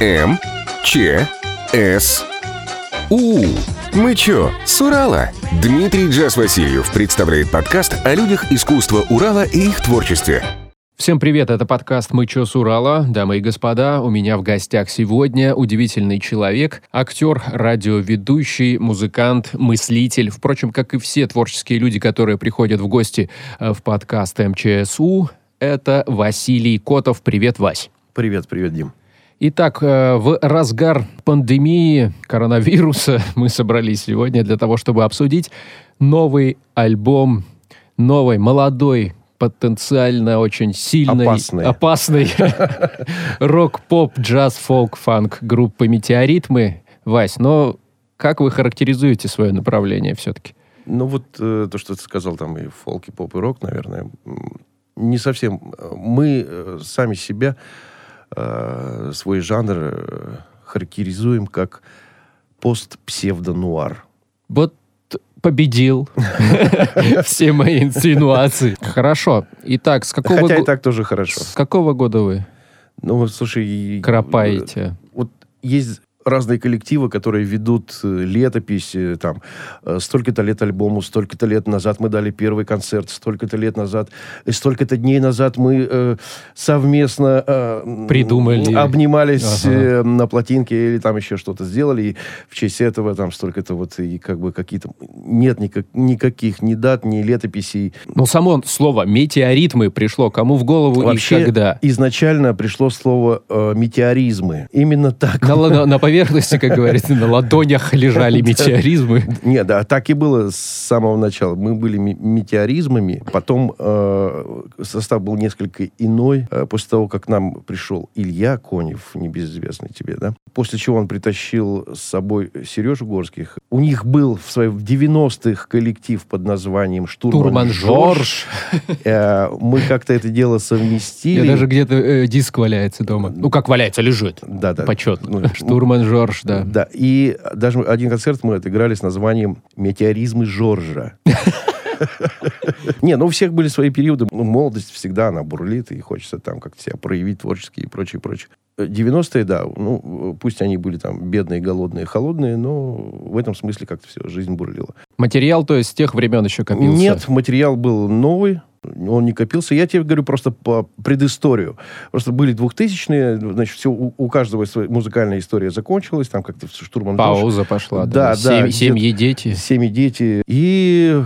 М, Ч, С, У. Мы чё, с Урала? Дмитрий Джаз Васильев представляет подкаст о людях искусства Урала и их творчестве. Всем привет, это подкаст «Мы чё с Урала?». Дамы и господа, у меня в гостях сегодня удивительный человек, актер, радиоведущий, музыкант, мыслитель. Впрочем, как и все творческие люди, которые приходят в гости э, в подкаст МЧСУ, это Василий Котов. Привет, Вась. Привет, привет, Дим. Итак, э, в разгар пандемии коронавируса мы собрались сегодня для того, чтобы обсудить новый альбом новой, молодой, потенциально очень сильной, Опасной. опасной рок, поп, джаз, фолк, фанк группы «Метеоритмы». Вась, но как вы характеризуете свое направление все-таки? Ну вот э, то, что ты сказал, там и фолк, и поп, и рок, наверное, не совсем. Мы э, сами себя, э, свой жанр э, характеризуем как пост-псевдонуар. Вот победил все мои инсинуации. Хорошо. Итак, с какого, Хотя и так тоже хорошо. с какого года вы Ну, слушай... кропаете? Вот есть разные коллективы, которые ведут э, летопись, э, там, э, столько-то лет альбому, столько-то лет назад мы дали первый концерт, столько-то лет назад, столько-то дней назад мы э, совместно э, Придумали. обнимались Ага. э, на плотинке или там еще что-то сделали, и в честь этого там столько-то вот и как бы какие-то... Нет никак, никаких ни дат, ни летописей. Ну, само слово «метеоритмы» пришло кому в голову Вообще, и когда? изначально пришло слово э, метеоризмы. Именно так. На, ла- на поверхности, как говорится, на ладонях лежали метеоризмы. Нет, да, так и было с самого начала. Мы были ме- метеоризмами, потом э, состав был несколько иной. Э, после того, как нам пришел Илья Конев, небезызвестный тебе, да, после чего он притащил с собой Сережу Горских. У них был в своем в 90-х коллектив под названием «Штурман, Турман Жорж». Э, мы как-то это дело Я совместили. даже где-то диск валяется дома. Ну, как валяется, лежит. Да, да. Почетно. Ну, Штурман Жорж, да. Да, и даже один концерт мы отыграли с названием «Метеоризмы Жоржа». Не, ну у всех были свои периоды. Ну, молодость всегда, она бурлит, и хочется там как-то себя проявить творчески и прочее, прочее. Э, 90-е, да, ну, пусть они были там бедные, голодные, холодные, но в этом смысле как-то все, жизнь бурлила. Материал, то есть, с тех времен еще копился? Нет, материал был новый, он не копился. Я тебе говорю просто по предысторию. Просто были 2000-е, значит, все, у, у каждого своя музыкальная история закончилась, там как-то штурман Пауза пошла. Да, да, Семь- где-то- Семьи, дети. Семи дети. И,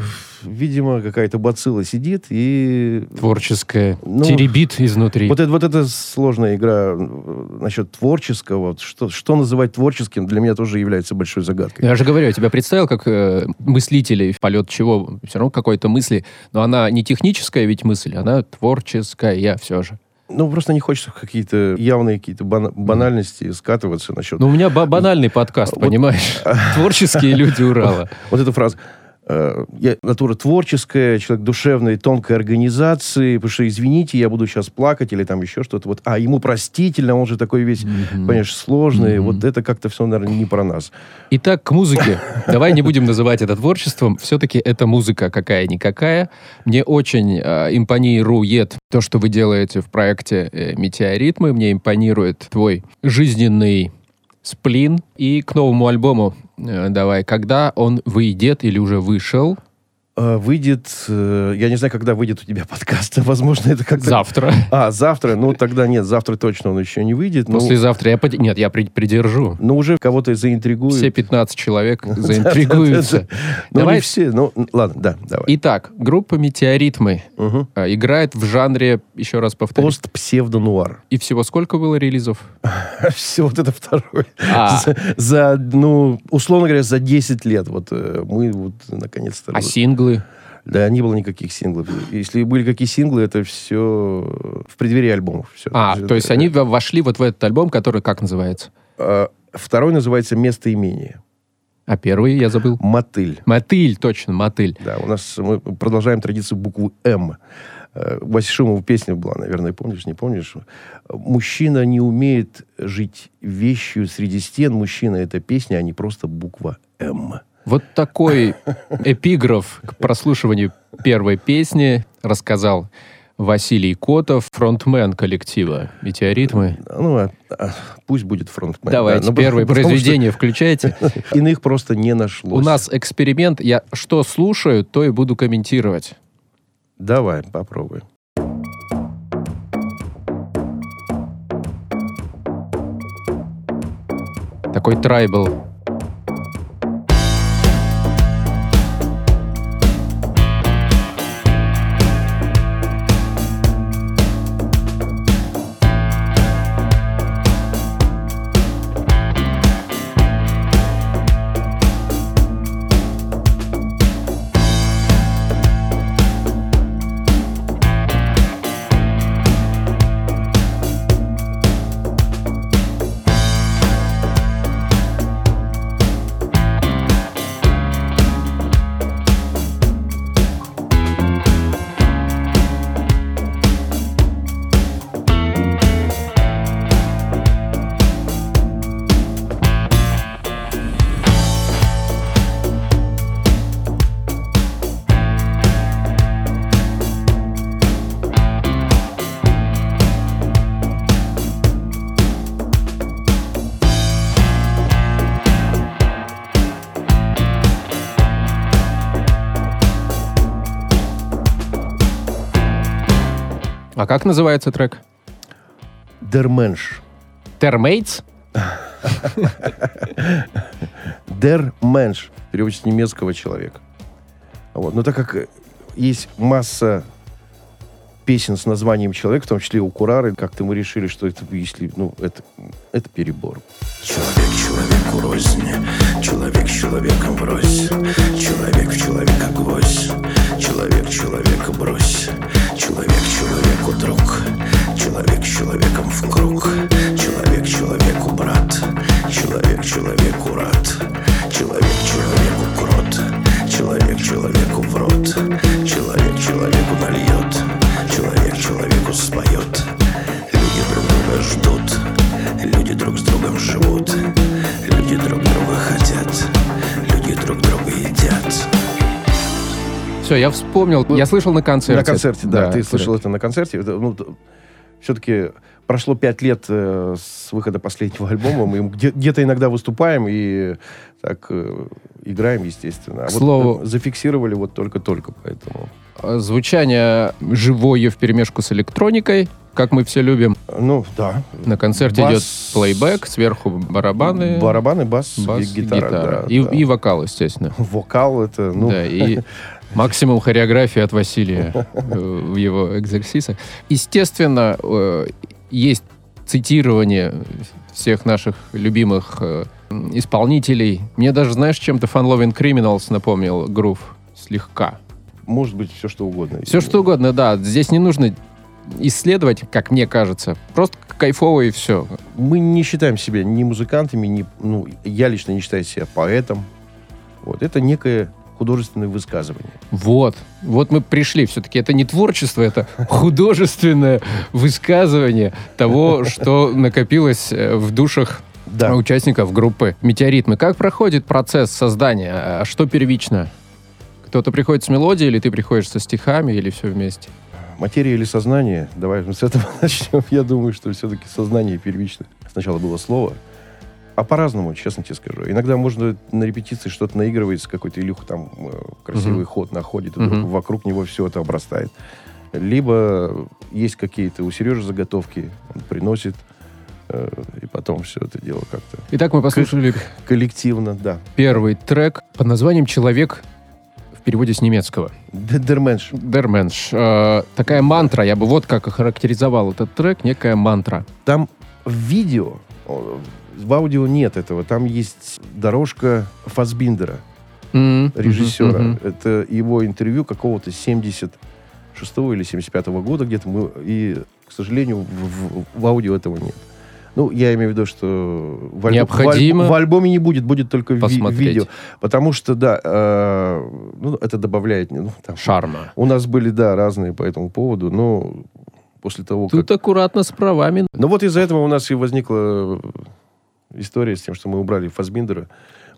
видимо, какая-то бацилла сидит, и Творческое. Ну, Теребит изнутри. вот это, вот это сложная игра насчет творческого. Что, что называть творческим, для меня тоже является большой загадкой. Я же говорю, я тебя представил как э, мыслителей, в полет чего, все равно какой-то мысли, но она не техническая ведь мысль, она творческая все же. Ну, просто не хочется в какие-то явные какие-то бана- банальности скатываться насчет... Ну, у меня ба- банальный подкаст, понимаешь? Творческие люди Урала. Вот эта фраза. Э, Я натура творческая, человек душевной, тонкой организации, потому что, извините, я буду сейчас плакать или там еще что-то. Вот, а ему простительно, он же такой весь, понимаешь, сложный. Мгм. Вот это как-то все, наверное, не про нас. Итак, к музыке. Давай не будем называть это творчеством. Все-таки это музыка какая-никакая. Мне очень э, импонирует то, что вы делаете в проекте э, «Метеоритмы». Мне импонирует твой жизненный сплин. И к новому альбому э, давай. Когда он выйдет или уже вышел? Э, Выйдет, э, я не знаю, когда выйдет у тебя подкаст, возможно, это как-то... Завтра. А, завтра, ну тогда нет, завтра точно он еще не выйдет. Ну, Послезавтра. Я под- Нет, я при- придержу. ну, уже кого-то заинтригует. Все 15 человек заинтригуются. Ну, не все, ну, ладно, да, давай. Итак, группа «Метеоритмы» э, играет в жанре, еще раз повторю, Пост-псевдонуар. И всего сколько было релизов? Все, вот это второй. А. За, ну, условно говоря, за 10 лет. Вот э, мы вот наконец-то... А синглы? Да, не было никаких синглов. Если были какие синглы, это все в преддверии альбомов. Все. А, то есть они вошли вот в этот альбом, который как называется? А, Второй называется «Местоимение». А первый я забыл. Мотыль. Мотыль, точно, мотыль. Да, у нас мы продолжаем традицию буквы «М». Э, Вася Шумова песня была, наверное, помнишь, не помнишь? Мужчина не умеет жить вещью среди стен. Мужчина — это песня, а не просто буква «М». Вот такой эпиграф к прослушиванию первой песни рассказал Василий Котов, фронтмен коллектива «Метеоритмы». Ну, а- а, пусть будет фронтмен. Давайте, да. Ну, первое потому что произведение включайте. Иных просто не нашлось. У нас эксперимент. Я что слушаю, то и буду комментировать. Давай, попробуем. Такой трайбл. А как называется трек? Дерменш. Термейтс? Der Mensch, перевод с немецкого человека. Вот. Но так как есть масса песен с названием человек, в том числе у Курары, как-то мы решили, что это, если, ну, это, это перебор. Человек человеку рознь, человек человека брось, человек человека гвоздь, человек человека брось, человеку друг, человек человеком в круг, человек человеку брат, человек человеку рад, человек человеку крот, человек человеку в рот, человек человеку нальет, человек человеку споет. Люди друг друга ждут, люди друг с другом живут, люди друг друга хотят, Все, я вспомнил. Я слышал на концерте. На концерте, да. ты трек. слышал это на концерте. Ну, все-таки прошло пять лет э, с выхода последнего альбома. Мы где- где-то иногда выступаем и так э, играем, естественно. А К вот, слову- э, зафиксировали вот только-только, поэтому... А, Звучание живое в перемешку с электроникой, как мы все любим. Ну, да. На концерте Бас- идет плейбэк, сверху барабаны, Барабаны, бас, бас, ги- гитара. да, и, да. и вокал, естественно. Вокал это, ну... Да, и максимум хореографии от Василия э, в его экзерсисах. Естественно, э, есть цитирование всех наших любимых э, исполнителей. Мне даже, знаешь, чем-то Fun Loving Criminals напомнил грув слегка. Может быть, все что угодно. Все что угодно, да. Здесь не нужно исследовать, как мне кажется. Просто кайфово и все. Мы не считаем себя ни музыкантами, ни, ну, я лично не считаю себя поэтом. Вот, это некое художественное высказывание. Вот. Вот мы пришли. Все-таки это не творчество, это художественное высказывание того, что накопилось э, в душах Да. участников группы «Метеоритмы». Как проходит процесс создания? А Что первично? Кто-то приходит с мелодией, или ты приходишь со стихами, или все вместе? Материя или сознание? Давай мы с этого начнем. Я думаю, что все-таки сознание первично. Сначала было слово. А по-разному, честно тебе скажу. Иногда можно на репетиции что-то наигрывается, какой-то Илюха там э, красивый Мгм. ход находит, и вдруг вокруг него все это обрастает. Либо есть какие-то у Сережи заготовки, он приносит, э, и потом все это дело как-то Итак, мы послушали коллективно, да. первый трек под названием «Человек» в переводе с немецкого. Дедерменш. Дерменш. Э, такая мантра, я бы вот как охарактеризовал этот трек, некая мантра. Там в видео, в аудио нет этого, там есть дорожка Фасбиндера. М, режиссера. мгм. Это его интервью какого-то 76 или 75 года где-то. Мы, и, к сожалению, в, в- в аудио этого нет. Ну, я имею в виду, что в, Необходимо в, аль- в альбоме не будет, будет только ви- видео. Потому что, да, э, ну, это добавляет... Ну, там, Шарма. У нас были, да, разные по этому поводу, но после того, как... Тут аккуратно с правами. Ну вот из-за этого у нас и возникла история с тем, что мы убрали Фасбиндера.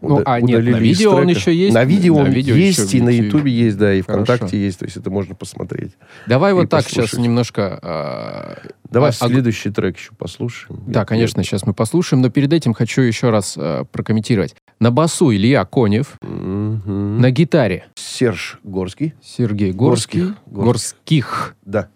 Ну, а нет, на видео он еще есть? На видео На он видео есть, еще и на. Ютубе есть, да, и ВКонтакте Хорошо. есть, то есть это можно посмотреть. Давай вот так послушать. сейчас немножко... а, Давай а- а- следующий трек еще послушаем. Да, Я- конечно, сейчас мы послушаем, но перед этим хочу еще раз а, прокомментировать. На басу Илья Конев, Мгм. на гитаре Серж Горский. Сергей Горский. Горских. Горских. Да.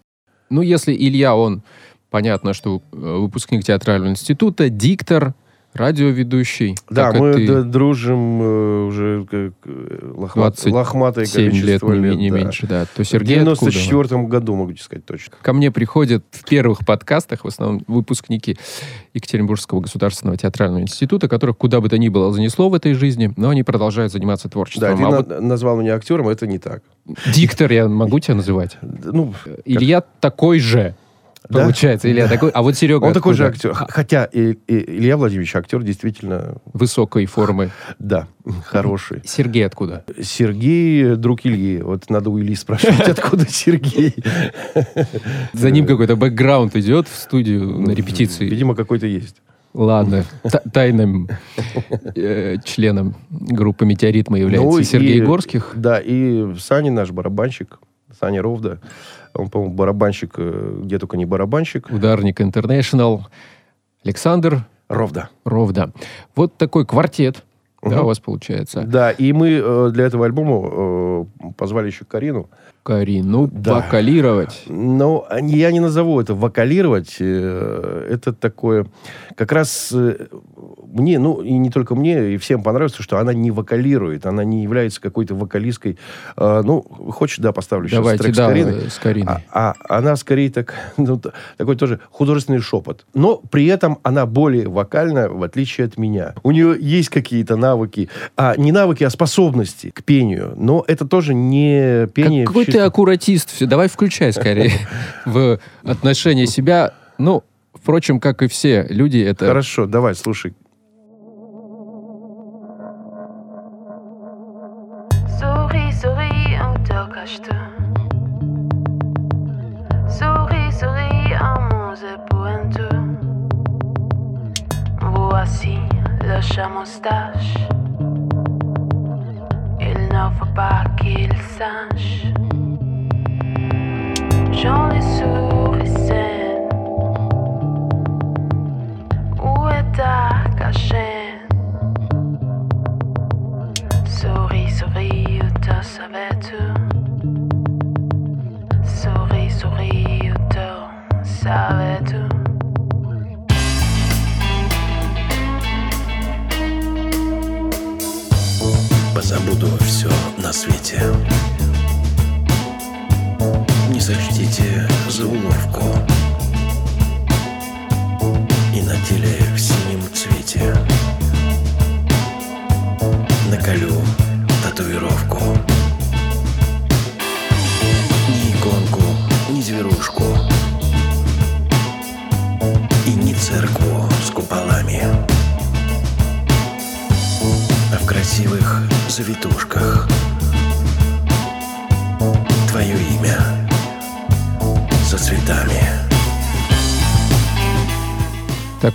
Ну, если Илья, он, понятно, что э, выпускник театрального института, диктор, радиоведущий. Да, мы ты дружим э, уже как, э, лохмат- 27 лохматое 7 лет, количество не, лет. не да. меньше, да. То В Сергей откуда? 94 году, могу сказать точно. Ко мне приходят в первых подкастах в основном выпускники Екатеринбургского государственного театрального института, которых куда бы то ни было занесло в этой жизни, но они продолжают заниматься Да, творчеством. ты А на- вот назвал меня актером, это не так. диктор я могу тебя называть? Ну, Илья такой же, Да? получается. Илья такой, а вот Серега он такой же откуда? актер. Хотя и- и Илья Владимирович актер действительно, Высокой формы. да, хороший. Сергей откуда? Сергей, друг Ильи. Вот надо у Ильи спрашивать, откуда Сергей. За ним какой-то бэкграунд идет в студию на репетиции. Видимо, какой-то есть. Ладно, тайным э, членом группы «Метеорит» мы является Ну, и- Сергей Горских. Да, и Саня наш барабанщик, Саня Ровда. Он, по-моему, барабанщик, э, где только не барабанщик. Ударник Интернешнл. Александр Ровда. Ровда. Вот такой квартет, да, Мгм. у вас получается. Да, и мы э, для этого альбома э, позвали еще Карину. Карину Да. вокалировать. Они- я не назову это вокалировать. э, Это такое... Как раз э, мне, ну, и не только мне, и всем понравится, что она не вокалирует. Она не является какой-то вокалисткой. Э, Ну, хочешь, да, поставлю сейчас Давайте, трек с да, Кариной. э, с Кариной. А, а она скорее так, ну, такой тоже художественный шепот. Но при этом она более вокальна, в отличие от меня. У нее есть какие-то навыки. А, не навыки, а способности к пению. Но это тоже не пение... Какой в ты аккуратист. Все, давай включай скорее в отношении себя. Ну, впрочем, как и все люди, это... Хорошо, давай, слушай. Voici le chat moustache. Il ne faut pas qu'il sache. J'en ai souris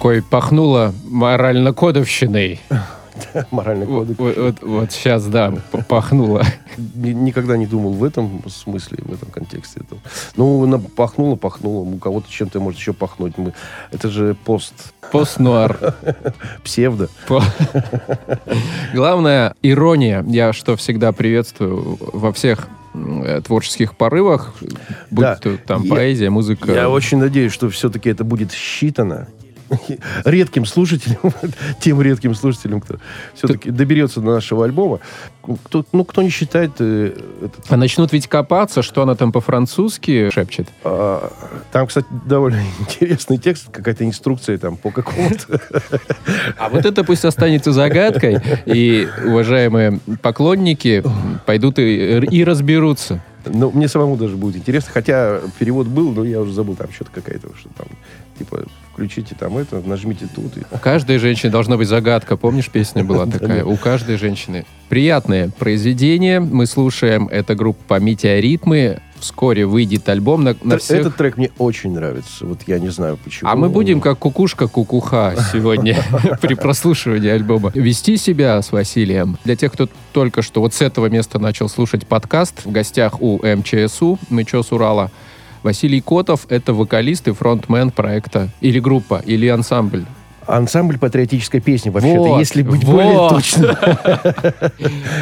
Такой пахнуло морально-кодовщиной. Моральный Вот, кодекс. вот, сейчас, да, пахнуло. Ни- Никогда не думал в этом смысле, в этом контексте. Ну, пахнуло, пахнуло. У кого-то чем-то может еще пахнуть. Мы... Это же пост Постнуар. псевдо. По- Главное, ирония. Я что всегда приветствую во всех э, творческих порывах, будь Да. то там Я- поэзия, музыка. Я очень надеюсь, что все-таки это будет считано редким слушателям, тем редким слушателям, кто все-таки доберется до нашего альбома. Кто, ну, кто не считает э, этот А начнут ведь копаться, что она там по-французски шепчет. А, Там, кстати, довольно интересный текст, какая-то инструкция там по какому-то. А вот это пусть останется загадкой, и уважаемые поклонники пойдут и, и разберутся. Ну, мне самому даже будет интересно. Хотя перевод был, но я уже забыл, там что-то какая-то, что там, типа, включите там это, нажмите тут. У каждой женщины должна быть загадка. Помнишь, песня была такая? У каждой женщины. Приятное произведение. Мы слушаем. Это группа «Метеоритмы». вскоре выйдет альбом на, на всех... Этот трек мне очень нравится. Вот я не знаю почему. А мы будем как кукушка-кукуха сегодня при прослушивании альбома вести себя с Василием. Для тех, кто только что вот с этого места начал слушать подкаст, в гостях у МЧСУ, мы чё с Урала, Василий Котов — это вокалист и фронтмен проекта или группа, или ансамбль. Ансамбль патриотической песни, вообще-то, Вот, если быть вот. более точным.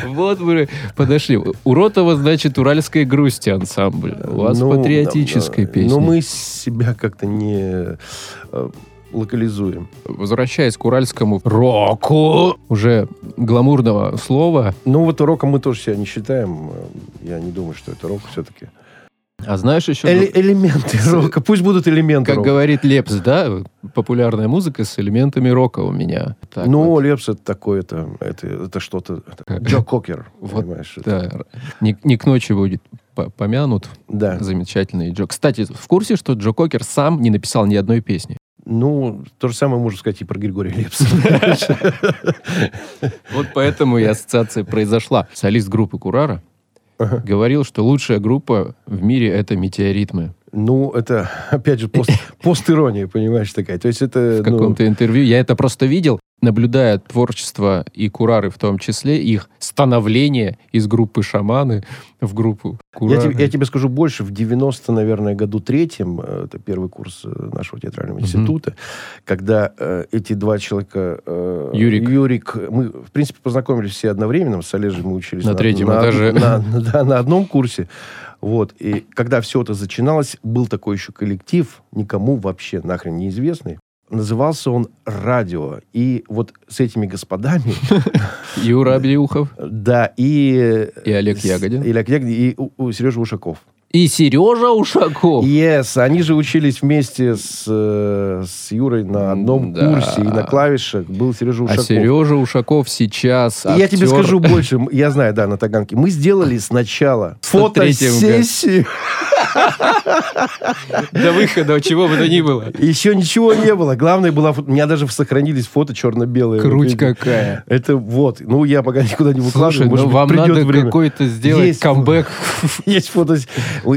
Вот мы подошли. У Ротова, значит, уральской грусти ансамбль. У вас Ну, патриотическая песня. Но мы себя как-то не э, локализуем. Возвращаясь к уральскому року, уже гламурного слова, Ну вот роком мы тоже себя не считаем. Я не думаю, что это рок все-таки. А знаешь еще... элементы рока. Пусть будут элементы Как рока. говорит Лепс, да, популярная музыка с элементами рока у меня. Так Ну, вот, Лепс это такое, это, это, это что-то... Джо Кокер, Вот, понимаешь? это- да, не, не к ночи будет по- помянут. Да. Замечательный Джо. Кстати, в курсе, что Джо Кокер сам не написал ни одной песни? Ну, то же самое можно сказать и про Григория Лепса. Вот поэтому и ассоциация произошла. Солист группы Курара Ага. говорил, что лучшая группа в мире — это метеоритмы. Ну, это, опять же, пост, пост-ирония, понимаешь, такая. То есть это... В ну, каком-то интервью. Я это просто видел, наблюдая творчество и Курары в том числе, их становление из группы шаманы в группу я, Курары. тебе, я тебе скажу больше. В 90, наверное, году третьем, э, это первый курс э, нашего театрального института, когда э, эти два человека... э, Юрик. Юрик, мы, в принципе, познакомились все одновременно. С Олежей мы учились На третьем на, этаже. На, да, на одном курсе. Вот. И когда все это начиналось, был такой еще коллектив, никому вообще нахрен неизвестный. Назывался он «Радио». И вот с этими господами, Юра Абдиухов да, и... и Олег Ягодин. И Олег Ягодин, и Сережа Ушаков. И Сережа Ушаков. Yes, они же учились вместе с, э, с Юрой на одном Да. курсе, и на клавишах был Сережа А Ушаков. Сережа Ушаков сейчас И я тебе актер. скажу больше, я знаю, да, на Таганке. Мы сделали сначала 103-м фотосессию, До выхода, чего бы то ни было. еще ничего не было. Главное было, у меня даже сохранились фото черно-белые. Круть какая. Это вот, ну я пока никуда не выкладываю, Слушай, ну вам надо какой-то сделать Есть. камбэк. Есть фото.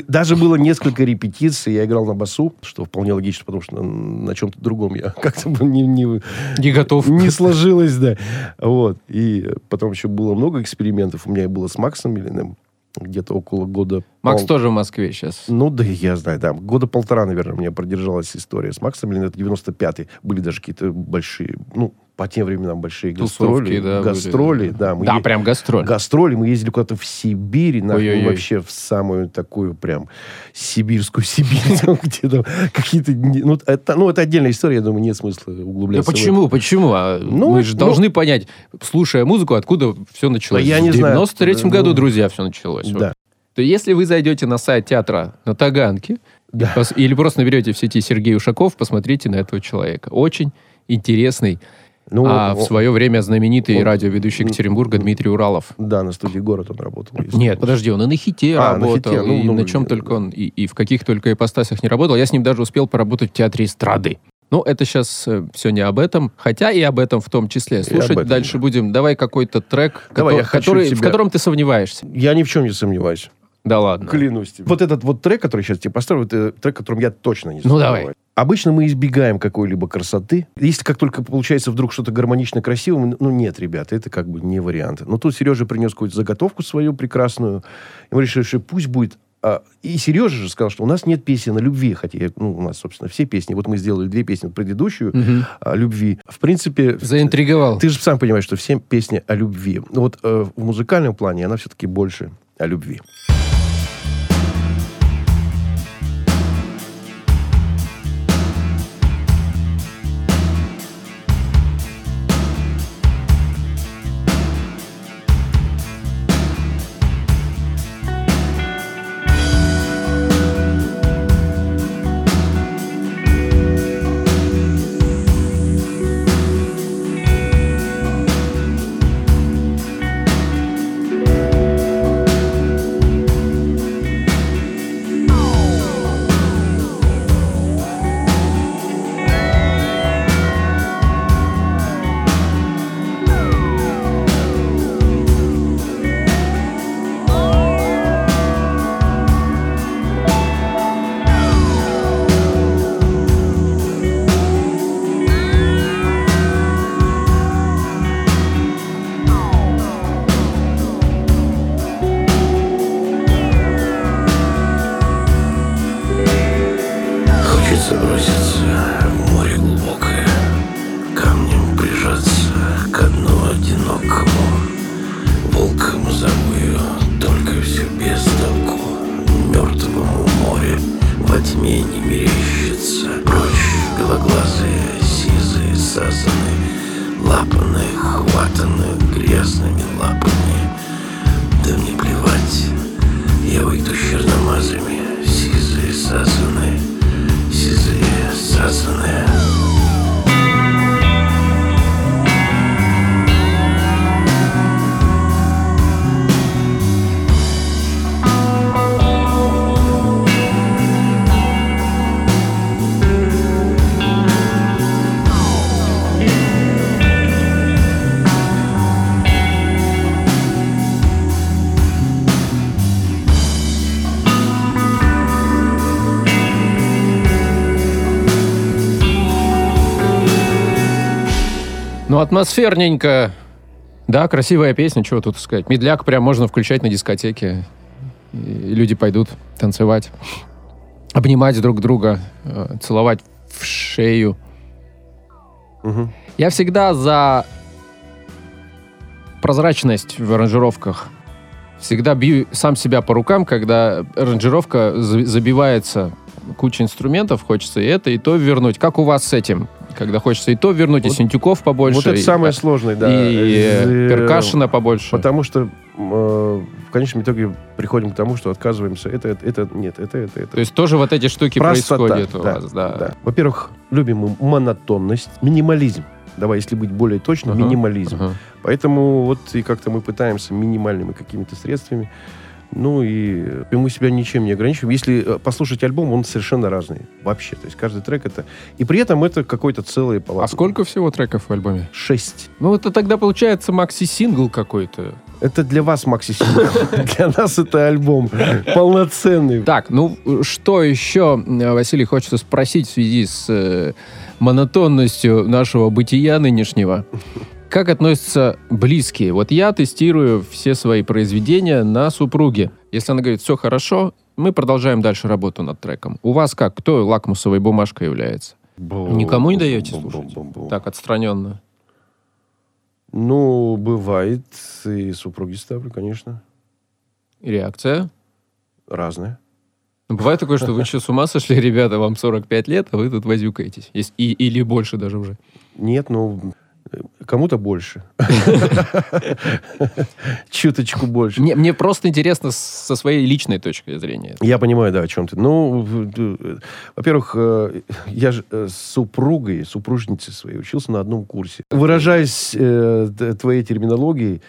Даже было несколько репетиций. Я играл на басу, что вполне логично, потому что на, чем-то другом я как-то не, не, Не готов. не сложилось, да. Вот. И потом еще было много экспериментов. У меня и было с Максом Милиным где-то около года. Макс пол- тоже в Москве сейчас. Ну, да, я знаю, да. Года полтора, наверное, у меня продержалась история с Максом Милиным. Это 95-й. Были даже какие-то большие, ну, по тем временам большие Тусовки, гастроли. да, Гастроли, были. да. мы Да, е- прям гастроль. гастроли. Мы ездили куда-то в Сибирь, нахуй, Ой-ой-ой. вообще в самую такую прям сибирскую Сибирь, там, где там какие-то... дни- Ну это, ну, это отдельная история, я думаю, нет смысла Да углубляться. в почему? Почему? А Ну, мы же ну- должны понять, слушая музыку, откуда все началось. Да я не в знаю. 93-м Да, году, ну, друзья, все началось. это. Да. То если вы зайдете на сайт театра на Таганке Да. пос- или просто наберете в сети Сергей Ушаков, посмотрите на этого человека. Очень интересный, Ну, а он- в свое время знаменитый он- радиоведущий Екатеринбурга Дмитрий Уралов. Да, на студии «Город» он работал. Нет, подожди, он и на хите А, на работал, «Хите», ну, и ну, на чем да. только он, и, и в каких только ипостасях не работал. Я с ним даже успел поработать в театре эстрады. Ну, это сейчас все не об этом, хотя и об этом в том числе. Слушать этом, дальше да. будем. Давай какой-то трек, Давай, который, в тебя- котором ты сомневаешься. Я ни в чем не сомневаюсь. Да ладно. Клянусь тебе. Вот этот вот трек, который сейчас тебе поставлю, это трек, которым я точно не Ну, сомневаюсь. давай. Обычно мы избегаем какой-либо красоты. Если как только получается вдруг что-то гармонично красиво, мы- ну нет, ребята, это как бы не вариант. Но тут Сережа принес какую-то заготовку свою прекрасную. И мы решили, что пусть будет... а, и Сережа же сказал, что у нас нет песен о любви, хотя ну, у нас, собственно, все песни. Вот мы сделали две песни, предыдущую Мгм. о любви. В принципе, Заинтриговал. ты же сам понимаешь, что все песни о любви. Но вот э, в музыкальном плане она все-таки больше о любви. Ну, атмосферненько. Да, красивая песня, чего тут сказать. Медляк прям можно включать на дискотеке. И люди пойдут танцевать, обнимать друг друга, э, целовать в шею. Мгм. Я всегда за прозрачность в аранжировках. Всегда бью сам себя по рукам, когда аранжировка за- забивается куча инструментов, хочется и это, и то вернуть. Как у вас с этим? Когда хочется и то вернуть, и Вот- синтюков побольше. Вот это и- самое сложное, да. И э, Э, перкашена побольше. Потому что э, в конечном итоге приходим к тому, что отказываемся. Это, это, это нет, это, это, это. То есть тоже вот эти штуки Простота, происходят у да, вас, да. да. Во-первых, любим мы монотонность, минимализм. Давай, если быть более точным, Ага, минимализм. ага. Поэтому вот и как-то мы пытаемся минимальными какими-то средствами. Ну и, э, мы себя ничем не ограничиваем. Если э, послушать альбом, он совершенно разный. Вообще. То есть каждый трек это... И при этом это какой-то целый полотно. А сколько всего треков в альбоме? Шесть. Ну, это тогда получается макси-сингл какой-то. Это для вас, Макси, сингл. Для нас это альбом полноценный. Так, ну, что еще, э, Василий, хочется спросить в связи с э, монотонностью нашего бытия нынешнего. Как относятся близкие? Вот я тестирую все свои произведения на супруге. Если она говорит, все хорошо, мы продолжаем дальше работу над треком. У вас как? Кто лакмусовой бумажкой является? Никому не даете слушать? Так, отстраненно. Ну, бывает. И супруги ставлю, конечно. И реакция? Разные. Ну, Бывает такое, что вы что, с ума сошли, ребята, вам 45 лет, а вы тут возюкаетесь. И, или больше даже уже. Нет, ну, кому-то больше. Чуточку больше. Мне, мне просто интересно со своей личной точки зрения. Я понимаю, да, о чем ты. Ну, во-первых, э, я же э, с супругой, супружницей своей учился на одном курсе. Выражаясь э, твоей терминологией,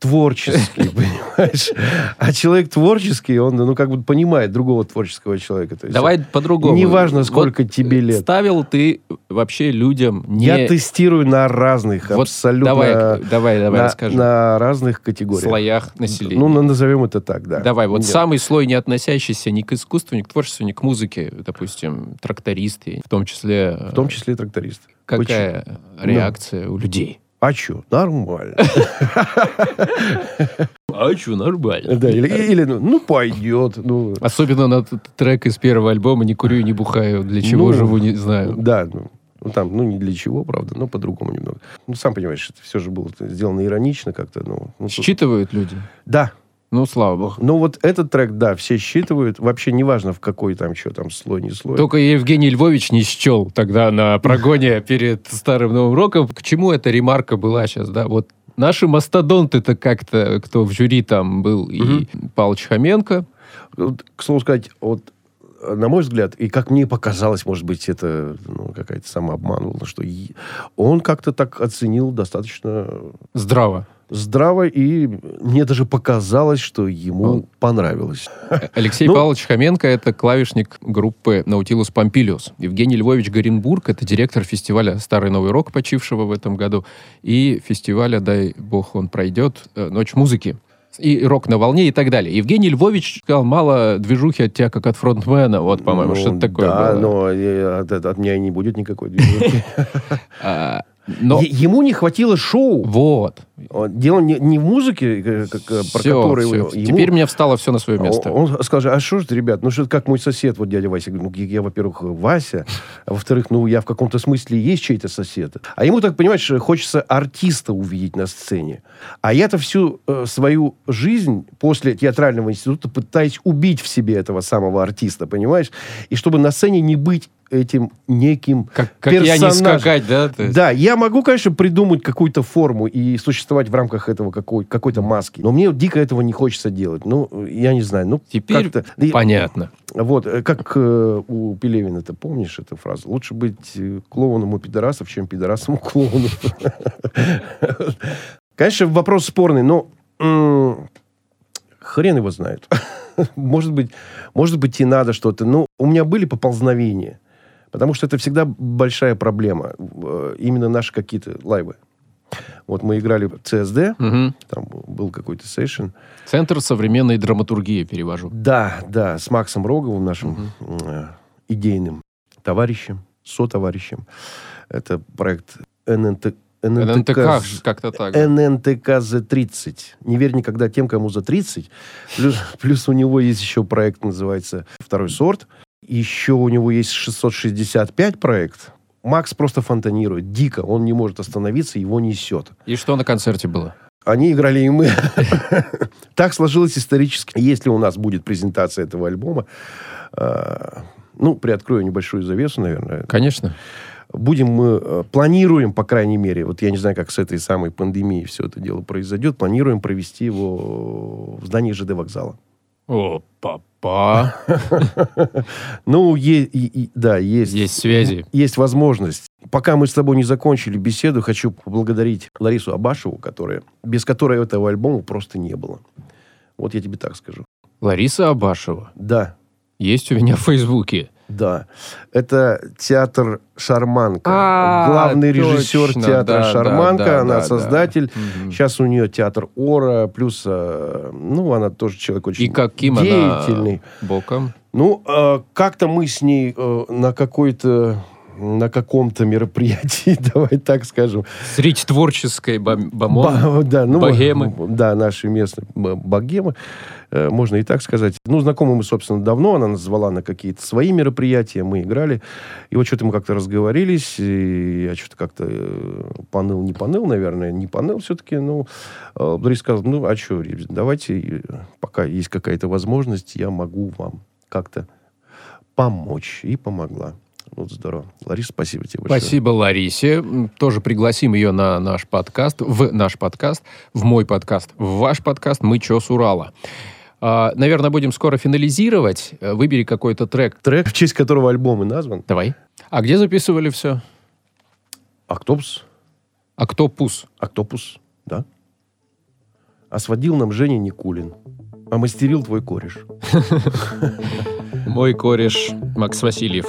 творческий, понимаешь? А человек творческий, он, ну, как бы понимает другого творческого человека. То есть Давай по-другому. Неважно, сколько тебе э, лет. Ставил ты вообще людям не... Я тестирую на разных, Вот абсолютно... Давай, давай, давай, на, расскажи. на разных категориях. слоях населения. Ну, на- назовем это так, да. Давай, вот Нет. самый слой, не относящийся ни к искусству, ни к творчеству, ни к музыке, допустим, трактористы, в том числе... В том числе и тракторист. Какая Ну. реакция у людей? А что? Нормально. А что, нормально. Да, или, или, ну, пойдет. Ну, Особенно на трек из первого альбома «Не курю и не бухаю». Для чего Ну, живу, не знаю. да, ну, ну, там, ну, не для чего, правда, но по-другому немного. Ну, сам понимаешь, это все же было сделано иронично как-то. Ну, ну, тут- Считывают люди? Да. Ну, слава богу. Ну, вот этот трек, да, все считывают. Вообще неважно, в какой там, что там, слой, не слой. Только Евгений Львович не счел тогда на прогоне перед Старым Новым Роком. К чему эта ремарка была сейчас, да? Вот наши мастодонты-то как-то, кто в жюри там был, и Павлович Хоменко. К слову сказать, вот на мой взгляд, и как мне показалось, может быть, это ну, какая-то самообман что он как-то так оценил достаточно Здраво. Здраво, и мне даже показалось, что ему Он- понравилось. Алексей Ну- Павлович Хоменко — это клавишник группы Наутилус Помпилиус. Евгений Львович Горенбург — это директор фестиваля «Старый Новый Рок», почившего в этом году, и фестиваля, дай бог он пройдет, э, «Ночь музыки». И «Рок на волне» и так далее. Евгений Львович сказал, мало движухи от тебя, как от фронтмена. Вот, по-моему, Ну, что-то такое Да, было. но э, от, от- от меня и не будет никакой движухи. Но- ему не хватило шоу. Вот. Дело не, не в музыке, э, как, э, про которую... всё. ему- Теперь мне встало все на свое место. Он, он скажет, а что ж, ребят, ну что как мой сосед, вот дядя Вася. Ну, я, во-первых, Вася, а во-вторых, ну, я в каком-то смысле есть чей-то сосед. А ему так, понимаешь, хочется артиста увидеть на сцене. А я-то всю э, свою жизнь после театрального института пытаюсь убить в себе этого самого артиста, понимаешь? И чтобы на сцене не быть этим неким Как, как я не персонажем. скакать, да? то есть? Да, я могу, конечно, придумать какую-то форму и существовать в рамках этого какой, какой-то маски. Но мне дико этого не хочется делать. Ну, я не знаю. Ну, Теперь понятно. Вот, э, как э, у Пелевина, ты помнишь эту фразу? Лучше быть э, клоуном у пидорасов, чем пидорасом у клоунов. Конечно, вопрос спорный, но хрен его знает. Может быть, может быть, и надо что-то. Но у меня были поползновения. Потому что это всегда большая проблема. э, Именно наши какие-то лайвы. Вот мы играли в CSD, Мгм. там был какой-то сейшн. Центр современной драматургии перевожу. Да, да, с Максом Роговым, нашим э, идейным товарищем, сотоварищем. Это проект ННТ, ННТК, З- как-то так. ННТК За-30. Не верь никогда тем, кому за 30. Плюс, плюс у него есть еще проект, называется «Второй сорт». Еще у него есть 665 проект. Макс просто фонтанирует, дико. Он не может остановиться, его несет. И что на концерте было? Они играли, и мы. Так сложилось исторически. Если у нас будет презентация этого альбома, э, ну, приоткрою небольшую завесу, наверное. Конечно. Будем мы, э, планируем, по крайней мере, вот я не знаю, как с этой самой пандемией все это дело произойдет, планируем провести его в здании ЖД вокзала. О, папа. Ну, да, есть... Есть связи. Есть возможность. Пока мы с тобой не закончили беседу, хочу поблагодарить Ларису Абашеву, которая, без которой этого альбома просто не было. Вот я тебе так скажу. Лариса Абашева. Да, Есть у меня в Фейсбуке. Да. Это театр Шарманка. А, Главный режиссер театра да, Шарманка. да, да, она да, создатель. Сейчас у нее театр Ора, плюс, э, ну, она тоже человек очень И каким она деятельный. боком? Ну, э, как-то мы с ней э, на какой-то на каком-то мероприятии, давай так скажем. Средь творческой бом- бомон. Ба- да, ну, богемы. Да, наши местные богемы, э, можно и так сказать. Ну, знакомы мы, собственно, давно. Она нас звала на какие-то свои мероприятия, мы играли. И вот что-то мы как-то разговорились, и я что-то как-то э, поныл, не поныл, наверное, не поныл все-таки. Ну, э, Ларис сказал, ну, а что, давайте, э, пока есть какая-то возможность, я могу вам как-то помочь. И помогла. Вот здорово. Лариса, спасибо тебе большое. Спасибо Ларисе. Тоже пригласим ее на наш подкаст, в наш подкаст, в мой подкаст, в ваш подкаст «Мы чё с Урала». А, наверное, будем скоро финализировать. Э, Выбери какой-то трек. Трек, в честь которого альбом и назван. Давай. А где записывали все? Октопус. А кто пус? Октопус, да. А сводил нам Женя Никулин. А мастерил твой кореш. Мой кореш Макс Васильев.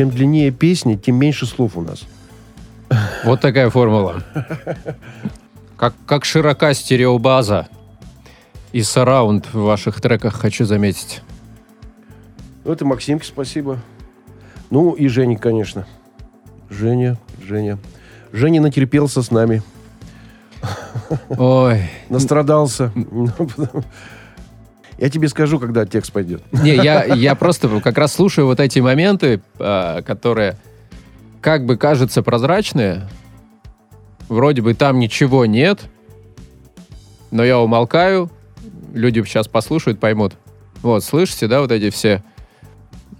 Чем длиннее песня, тем меньше слов у нас. Вот такая формула. Как, как широка стереобаза и сараунд в ваших треках, хочу заметить. Ну, это Максимке спасибо. Ну, и Жене, конечно. Женя, Женя. Женя натерпелся с нами. Ой. Настрадался. Я тебе скажу, когда текст пойдет. Не, я, я просто как раз слушаю вот эти моменты, а, которые как бы кажутся прозрачные. Вроде бы там ничего нет, но я умолкаю. Люди сейчас послушают, поймут. Вот, слышите, да, вот эти все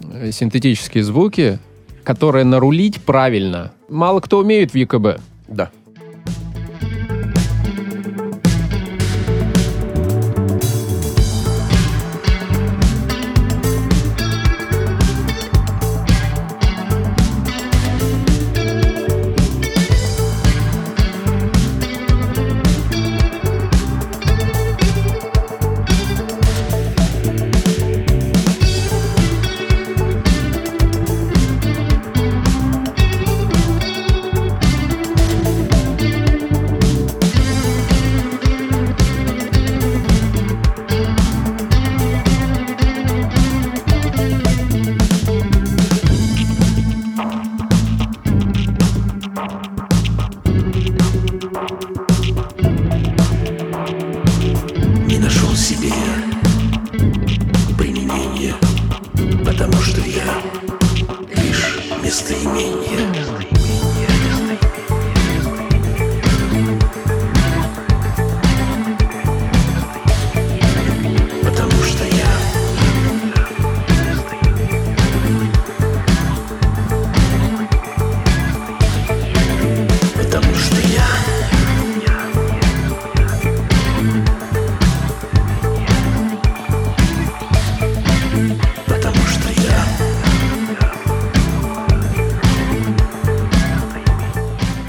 э, синтетические звуки, которые нарулить правильно. Мало кто умеет в ЕКБ. Да.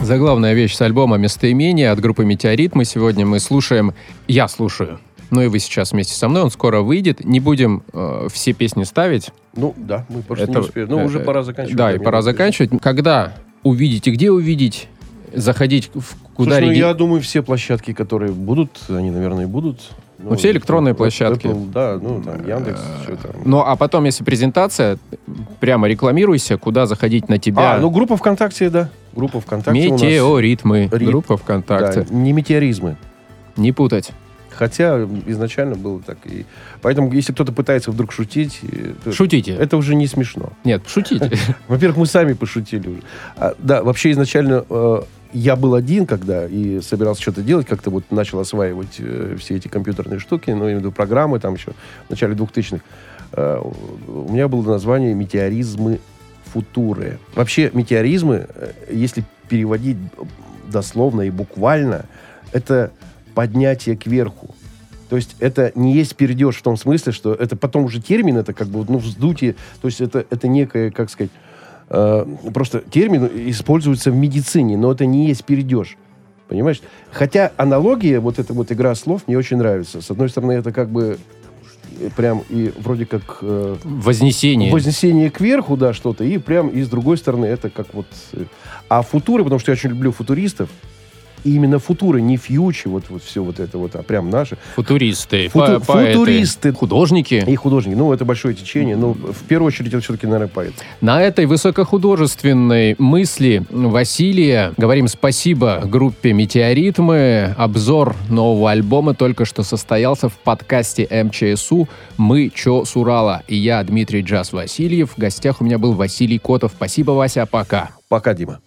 Заглавная вещь с альбома «Местоимение» от группы «Метеорит». Мы сегодня мы слушаем... Я слушаю. Ну и вы сейчас вместе со мной. Он скоро выйдет. Не будем э, все песни ставить. Ну, да, мы просто Это- не успеем. Ну, э, уже э, пора заканчивать. Да, и пора заканчивать. Когда увидите, где увидеть, заходить в куда Слушай, ну, реги- я думаю, все площадки, которые будут, они, наверное, будут. Ну, все электронные Apple, площадки. да, ну, там, Яндекс, все там. Ну, а потом, если презентация, прямо рекламируйся, куда заходить на тебя. А, ну, группа ВКонтакте, да. Группа ВКонтакте. Метеоритмы. Рит- Группа ВКонтакте. Да, не метеоризмы. Не путать. Хотя изначально было так. И... Поэтому, если кто-то пытается вдруг шутить, э, Шутите. это уже не смешно. Нет, шутите. Во-первых, мы сами пошутили уже. А, да, вообще изначально э, я был один, когда и собирался что-то делать, как-то вот начал осваивать э, все эти компьютерные штуки, ну, я имею в виду программы там еще в начале 2000-х. Э, у меня было название «Метеоризмы футуры». Вообще метеоризмы, э, если переводить дословно и буквально, это поднятие кверху. То есть это не есть пердеж в том смысле, что это потом уже термин, это как бы ну, вздутие, то есть это, это некое, как сказать, э, просто термин используется в медицине, но это не есть пердеж. Понимаешь? Хотя аналогия, вот эта вот игра слов мне очень нравится. С одной стороны, это как бы прям и вроде как э, Вознесение. вознесение кверху, да, что-то, и прям и с другой стороны это как вот... э, А футуры, потому что я очень люблю футуристов, и именно футуры, не фьючи, вот, вот все вот это вот, а прям наши. Футуристы. Футу- по- поэты, футуристы. Художники. И художники. Ну, это большое течение. Ну, в первую очередь, это все-таки, наверное, поэт. На этой высокохудожественной мысли Василия говорим спасибо группе «Метеоритмы». Обзор нового альбома только что состоялся в подкасте МЧСУ «Мы чё с Урала». И я, Дмитрий Джаз Васильев. В гостях у меня был Василий Котов. Спасибо, Вася, пока. Пока, Дима.